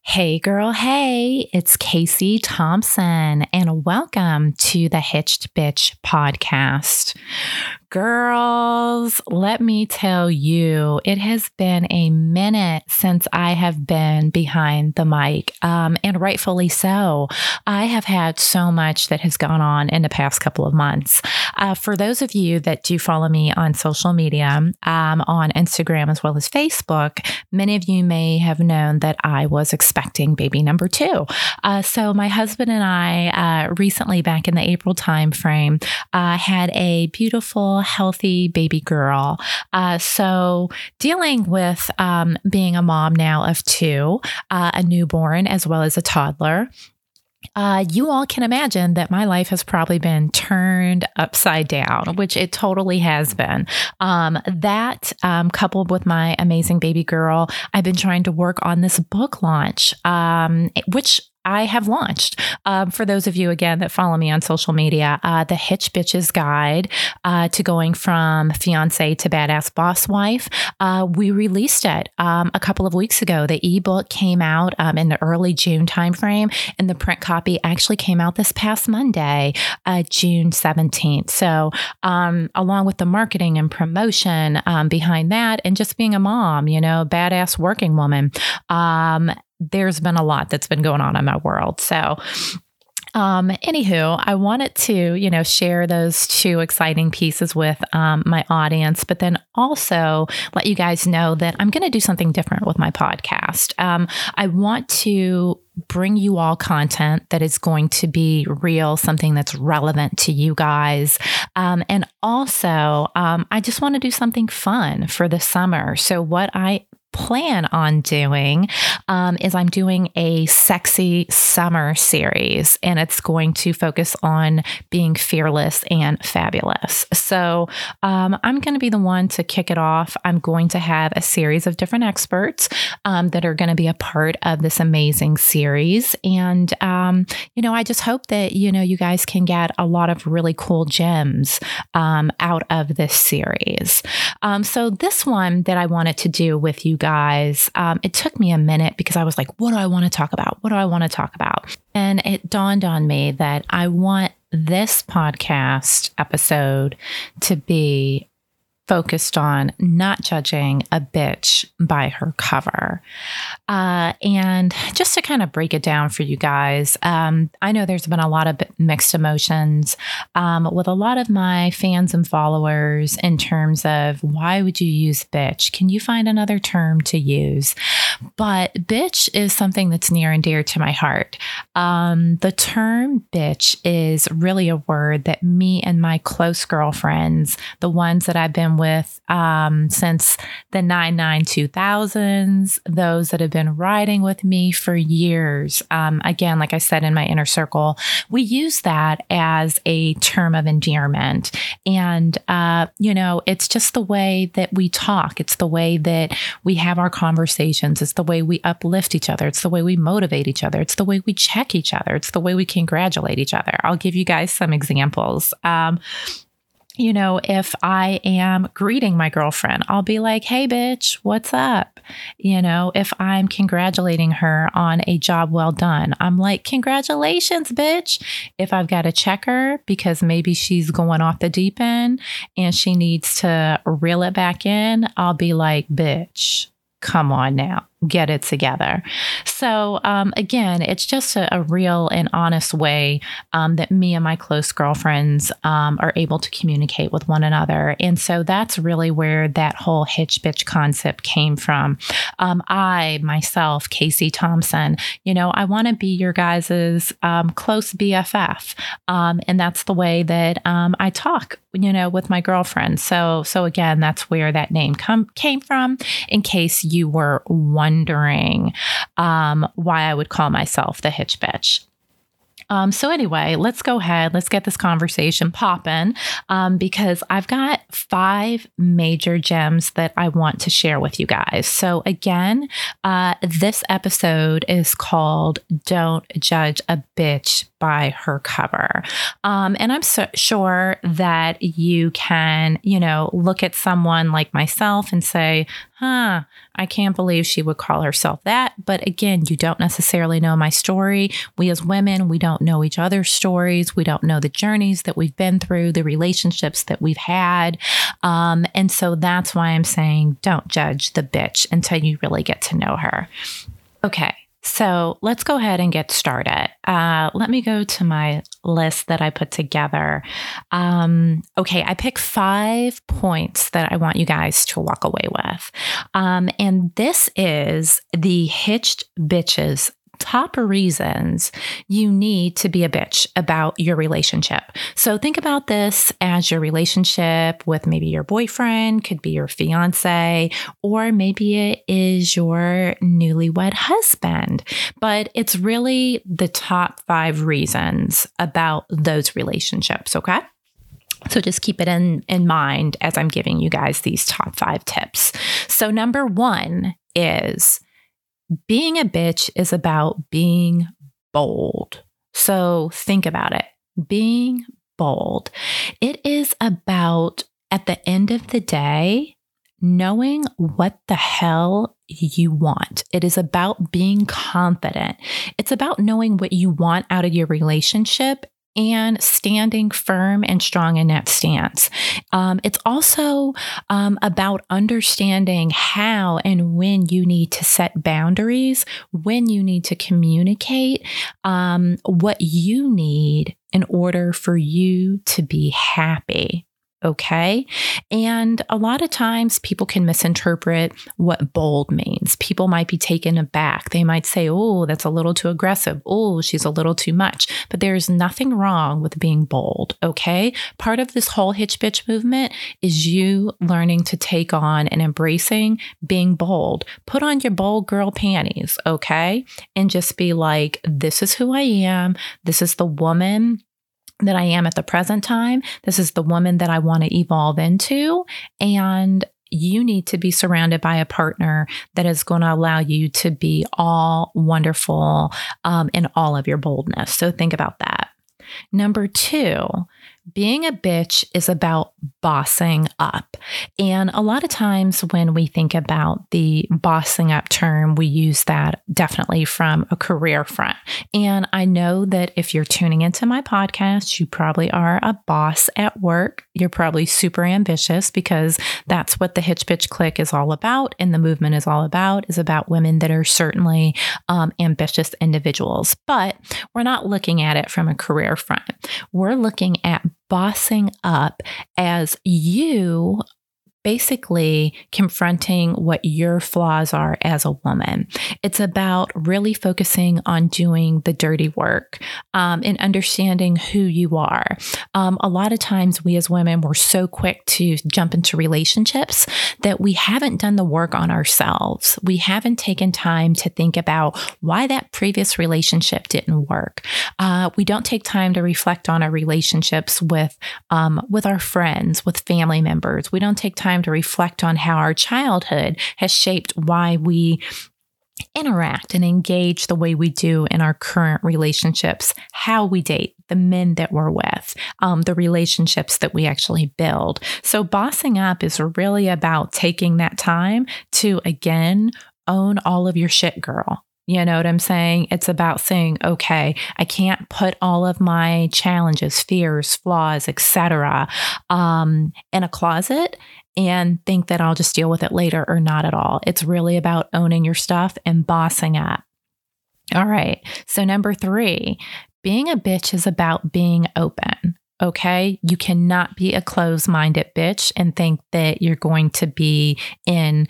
Hey, girl, hey, it's Kacie Thompson, and welcome to the Hitched Bitch podcast. Girls, let me tell you, it has been a minute since I have been behind the mic, um, and rightfully so. I have had so much that has gone on in the past couple of months. Uh, for those of you that do follow me on social media, um, on Instagram as well as Facebook, many of you may have known that I was expecting baby number two. Uh, so my husband and I uh, recently, back in the April timeframe, uh, had a beautiful healthy baby girl. Uh, so, dealing with um, being a mom now of two, uh, a newborn as well as a toddler, uh, you all can imagine that my life has probably been turned upside down, which it totally has been. Um, that um, coupled with my amazing baby girl, I've been trying to work on this book launch, um, which I have launched. Um, for those of you, again, that follow me on social media, uh, the Hitch Bitches Guide uh, to going from fiance to badass boss wife. Uh, we released it um, a couple of weeks ago. The ebook came out um, in the early June timeframe, and the print copy actually came out this past Monday, uh, June 17th. So, um, along with the marketing and promotion um, behind that, and just being a mom, you know, badass working woman there's been a lot that's been going on in my world. So, um, anywho, I wanted to, you know, share those two exciting pieces with um, my audience, but then also let you guys know that I'm going to do something different with my podcast. Um, I want to bring you all content that is going to be real, something that's relevant to you guys. Um, and also, um, I just want to do something fun for the summer. So, what I plan on doing um, is I'm doing a sexy summer series, and it's going to focus on being fearless and fabulous. So um, I'm going to be the one to kick it off. I'm going to have a series of different experts um, that are going to be a part of this amazing series, and um, you know, I just hope that you know you guys can get a lot of really cool gems um, out of this series. Um, so this one that I wanted to do with you guys, um, it took me a minute because I was like, what do I want to talk about? What do I want to talk about? And it dawned on me that I want this podcast episode to be focused on not judging a bitch by her cover. Uh, and just to kind of break it down for you guys, um, I know there's been a lot of mixed emotions um, with a lot of my fans and followers in terms of why would you use bitch? Can you find another term to use? But bitch is something that's near and dear to my heart. Um, the term bitch is really a word that me and my close girlfriends, the ones that I've been with um, since the 99 2000s, those that have been riding with me for years. Um, again, like I said in my inner circle, we use that as a term of endearment. And, uh, you know, it's just the way that we talk, it's the way that we have our conversations, it's the way we uplift each other, it's the way we motivate each other, it's the way we check each other, it's the way we congratulate each other. I'll give you guys some examples. Um, you know, if I am greeting my girlfriend, I'll be like, hey, bitch, what's up? You know, if I'm congratulating her on a job well done, I'm like, congratulations, bitch. If I've got to check her because maybe she's going off the deep end and she needs to reel it back in, I'll be like, bitch, come on now get it together. So, um, again, it's just a, a, real and honest way um, that me and my close girlfriends um, are able to communicate with one another. And so that's really where that whole hitch bitch concept came from. Um, I, myself, Kacie Thompson, you know, I want to be your guys's um, close BFF. Um, and that's the way that I talk, you know, with my girlfriend. So, so again, that's where that name come, came from, in case you were wondering wondering um, why I would call myself the hitch bitch. Um, so, anyway, let's go ahead. Let's get this conversation popping um, because I've got five major gems that I want to share with you guys. So, again, uh, this episode is called Don't Judge a Bitch by her cover. Um, and I'm so sure that you can, you know, look at someone like myself and say, huh, I can't believe she would call herself that. But again, you don't necessarily know my story. We as women, we don't know each other's stories. We don't know the journeys that we've been through, the relationships that we've had. Um, and so that's why I'm saying don't judge the bitch until you really get to know her. Okay. So let's go ahead and get started. Uh, let me go to my list that I put together. Um, okay, I picked five points that I want you guys to walk away with. Um, and this is the Hitched Bitches top reasons you need to be a bitch about your relationship. So think about this as your relationship with maybe your boyfriend, could be your fiance, or maybe it is your newlywed husband. But it's really the top five reasons about those relationships, okay? So just keep it in, in mind as I'm giving you guys these top five tips. So, number one is being a bitch is about being bold. So think about it being bold. It is about, at the end of the day, knowing what the hell you want. It is about being confident. It's about knowing what you want out of your relationship and standing firm and strong in that stance. Um, it's also um, about understanding how and when you need to set boundaries, when you need to communicate um, what you need in order for you to be happy. Okay. And a lot of times people can misinterpret what bold means. People might be taken aback. They might say, oh, that's a little too aggressive. Oh, she's a little too much. But there's nothing wrong with being bold. Okay. Part of this whole hitch bitch movement is you learning to take on and embracing being bold. Put on your bold girl panties. Okay. And just be like, this is who I am. This is the woman that I am at the present time. This is the woman that I want to evolve into. And you need to be surrounded by a partner that is going to allow you to be all wonderful um, in all of your boldness. So think about that. Number two, being a bitch is about bossing up. And a lot of times when we think about the bossing up term, we use that definitely from a career front. And I know that if you're tuning into my podcast, you probably are a boss at work. You're probably super ambitious because that's what the Hitch Bitch Click is all about. And the movement is all about is about women that are certainly um, ambitious individuals. But we're not looking at it from a career front. We're looking at bossing up as you basically confronting what your flaws are as a woman. It's about really focusing on doing the dirty work um, and understanding who you are. Um, a lot of times, we as women, we're so quick to jump into relationships that we haven't done the work on ourselves. We haven't taken time to think about why that previous relationship didn't work. Uh, we don't take time to reflect on our relationships with um, with our friends, with family members. We don't take time time to reflect on how our childhood has shaped why we interact and engage the way we do in our current relationships, how we date, the men that we're with, um, the relationships that we actually build. So, bossing up is really about taking that time to, again, own all of your shit, girl. You know what I'm saying? It's about saying, okay, I can't put all of my challenges, fears, flaws, etc., um, in a closet and think that I'll just deal with it later or not at all. It's really about owning your stuff and bossing up. All right. So, number three, being a bitch is about being open. Okay. You cannot be a closed minded bitch and think that you're going to be in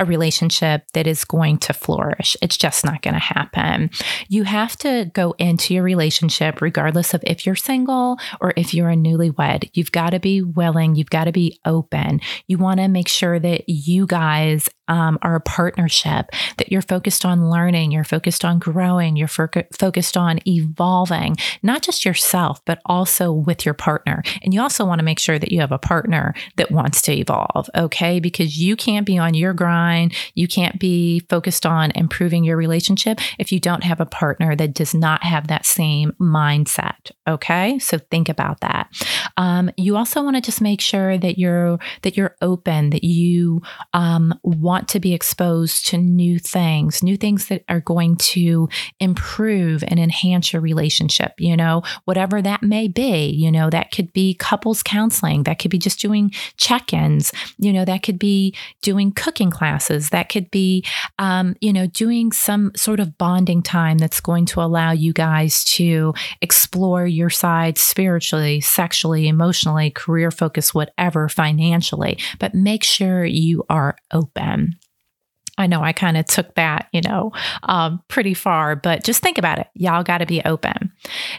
a relationship that is going to flourish. It's just not going to happen. You have to go into your relationship, regardless of if you're single or if you're a newlywed. You've got to be willing, you've got to be open. You want to make sure that you guys um, are a partnership, that you're focused on learning, you're focused on growing, you're fo- focused on evolving, not just yourself, but also with your partner. And you also want to make sure that you have a partner that wants to evolve, okay? Because you can't be on your grind, you can't be focused on improving your relationship if you don't have a partner that does not have that same mindset, okay? So think about that. Um, you also want to just make sure that you're that you're open, that you um, want to be exposed to new things, new things that are going to improve and enhance your relationship. You know, whatever that may be. You know, that could be couples counseling, that could be just doing check-ins. You know, that could be doing cooking classes, that could be, um, you know, doing some sort of bonding time that's going to allow you guys to explore your side spiritually, sexually, emotionally, career focus, whatever, financially, but make sure you are open. I know I kind of took that, you know, um, pretty far, but just think about it. Y'all got to be open.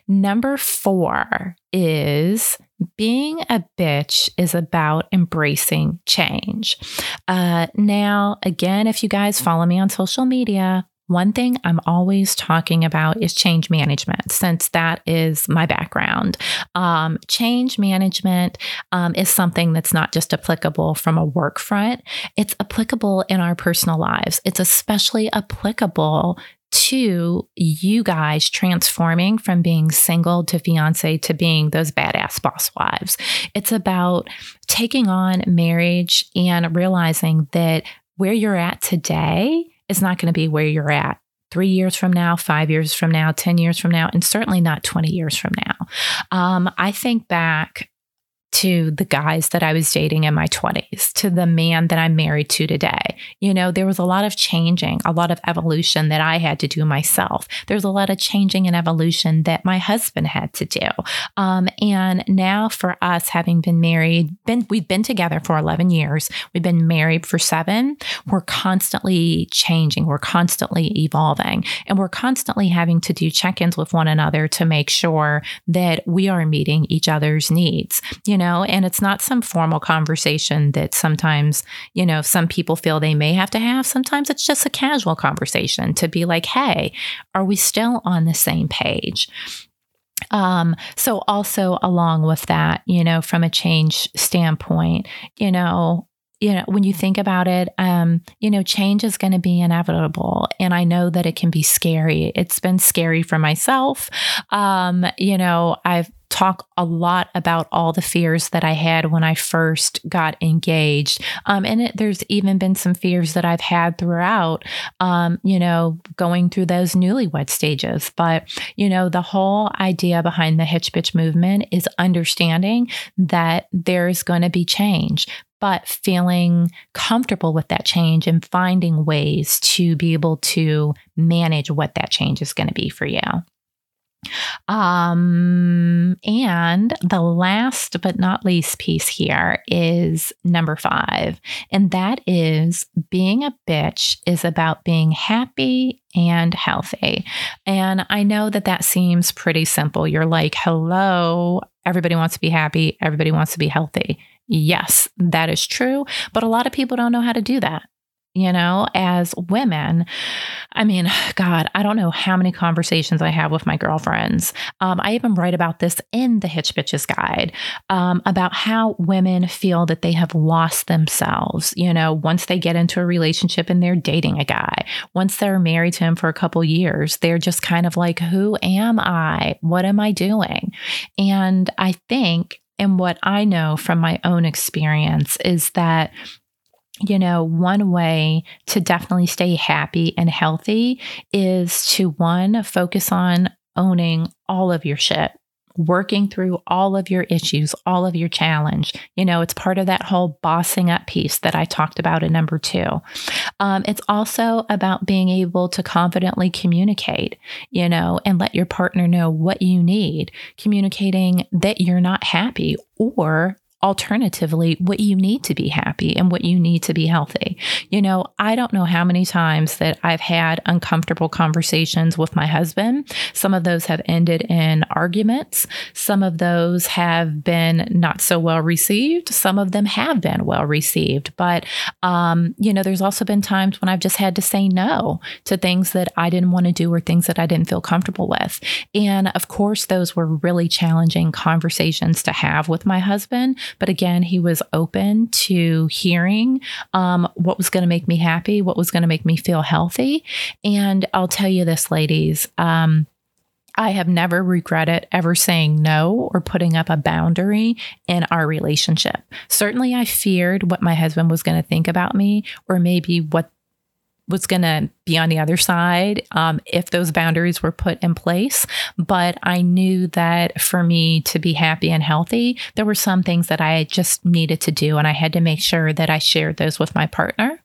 Number four is being a bitch is about embracing change. Uh, now, again, if you guys follow me on social media, one thing I'm always talking about is change management, since that is my background. Um, change management um, is something that's not just applicable from a work front, it's applicable in our personal lives. It's especially applicable to you guys transforming from being single to fiance to being those badass boss wives. It's about taking on marriage and realizing that where you're at today is not going to be where you're at three years from now, five years from now, 10 years from now, and certainly not 20 years from now. Um, I think back to the guys that I was dating in my 20s, to the man that I'm married to today. You know, there was a lot of changing, a lot of evolution that I had to do myself. There's a lot of changing and evolution that my husband had to do. Um, and now for us, having been married, been we've been together for 11 years, we've been married for seven. We're constantly changing, we're constantly evolving, and we're constantly having to do check-ins with one another to make sure that we are meeting each other's needs. You know, and it's not some formal conversation that sometimes, you know, some people feel they may have to have. Sometimes it's just a casual conversation to be like, hey, are we still on the same page? Um, so also along with that, you know, from a change standpoint, you know, you know, when you think about it, um, you know, change is going to be inevitable. And I know that it can be scary. It's been scary for myself. Um, you know, I've talk a lot about all the fears that I had when I first got engaged. Um, and it, there's even been some fears that I've had throughout, um, you know, going through those newlywed stages. But, you know, the whole idea behind the Hitch Bitch movement is understanding that there's going to be change but feeling comfortable with that change and finding ways to be able to manage what that change is going to be for you. Um, and the last but not least piece here is number five, and that is being a bitch is about being happy and healthy. And I know that that seems pretty simple. You're like, hello, everybody wants to be happy, everybody wants to be healthy. Yes, that is true, but a lot of people don't know how to do that you know, as women. I mean, God, I don't know how many conversations I have with my girlfriends. Um, I even write about this in the Hitch Bitches Guide um, about how women feel that they have lost themselves, you know, once they get into a relationship and they're dating a guy, once they're married to him for a couple years, they're just kind of like, who am I? What am I doing? And I think and what I know from my own experience is that you know, one way to definitely stay happy and healthy is to one, focus on owning all of your shit, working through all of your issues, all of your challenge. You know, it's part of that whole bossing up piece that I talked about in number two. Um, it's also about being able to confidently communicate, you know, and let your partner know what you need, communicating that you're not happy or alternatively what you need to be happy and what you need to be healthy. You know, I don't know how many times that I've had uncomfortable conversations with my husband. Some of those have ended in arguments, some of those have been not so well received, some of them have been well received. But, um, you know, there's also been times when I've just had to say no to things that I didn't want to do or things that I didn't feel comfortable with. And of course, those were really challenging conversations to have with my husband but again, he was open to hearing um, what was going to make me happy, what was going to make me feel healthy. And I'll tell you this, ladies. Um, I have never regretted ever saying no or putting up a boundary in our relationship. Certainly, I feared what my husband was going to think about me, or maybe what was going to be on the other side um, if those boundaries were put in place. But I knew that for me to be happy and healthy, there were some things that I just needed to do. And I had to make sure that I shared those with my partner.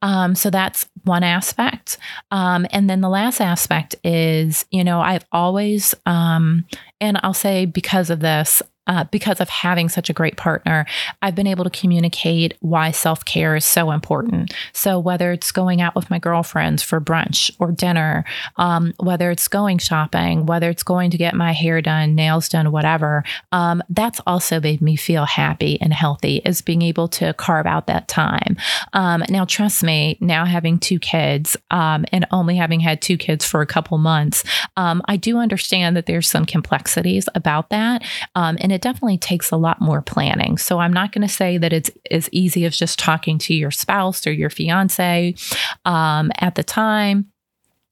Um, so that's one aspect. Um, and then the last aspect is, you know, I've always, um, and I'll say because of this, uh, because of having such a great partner, I've been able to communicate why self care is so important. So, whether it's going out with my girlfriends for brunch or dinner, um, whether it's going shopping, whether it's going to get my hair done, nails done, whatever, um, that's also made me feel happy and healthy, is being able to carve out that time. Um, now, trust me, now having two kids um, and only having had two kids for a couple months, um, I do understand that there's some complexities about that. Um, and it definitely takes a lot more planning. So I'm not going to say that it's as easy as just talking to your spouse or your fiance um, at the time.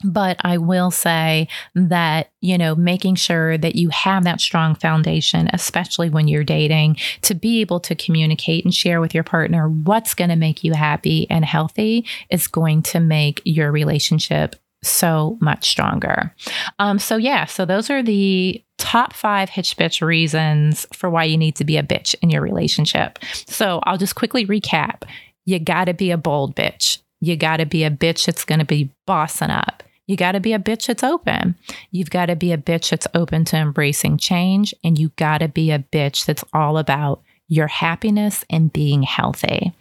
But I will say that, you know, making sure that you have that strong foundation, especially when you're dating, to be able to communicate and share with your partner what's going to make you happy and healthy is going to make your relationship so much stronger. Um, so, yeah, so those are the top five hitch bitch reasons for why you need to be a bitch in your relationship. So, I'll just quickly recap. You got to be a bold bitch. You got to be a bitch that's to be bossing up. You got to be a bitch that's open. You've got to be a bitch that's open to embracing change. And you got to be a bitch that's all about your happiness and being healthy.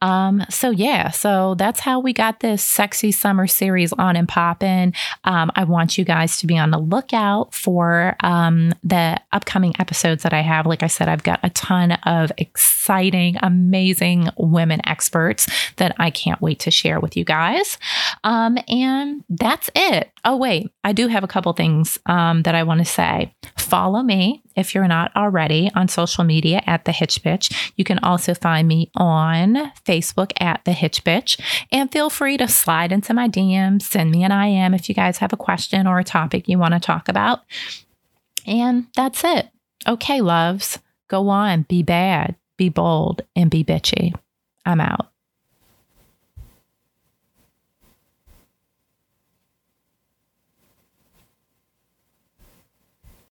Um, so, yeah, so that's how we got this sexy summer series on and popping. Um, I want you guys to be on the lookout for um, the upcoming episodes that I have. Like I said, I've got a ton of exciting, amazing women experts that I can't wait to share with you guys. Um, and that's it. Oh, wait, I do have a couple things um, that I want to say. Follow me if you're not already on social media at The Hitch Bitch. You can also find me on Facebook at The Hitch Bitch. And feel free to slide into my DMs, send me an IM if you guys have a question or a topic you want to talk about. And that's it. Okay, loves, go on, be bad, be bold, and be bitchy. I'm out.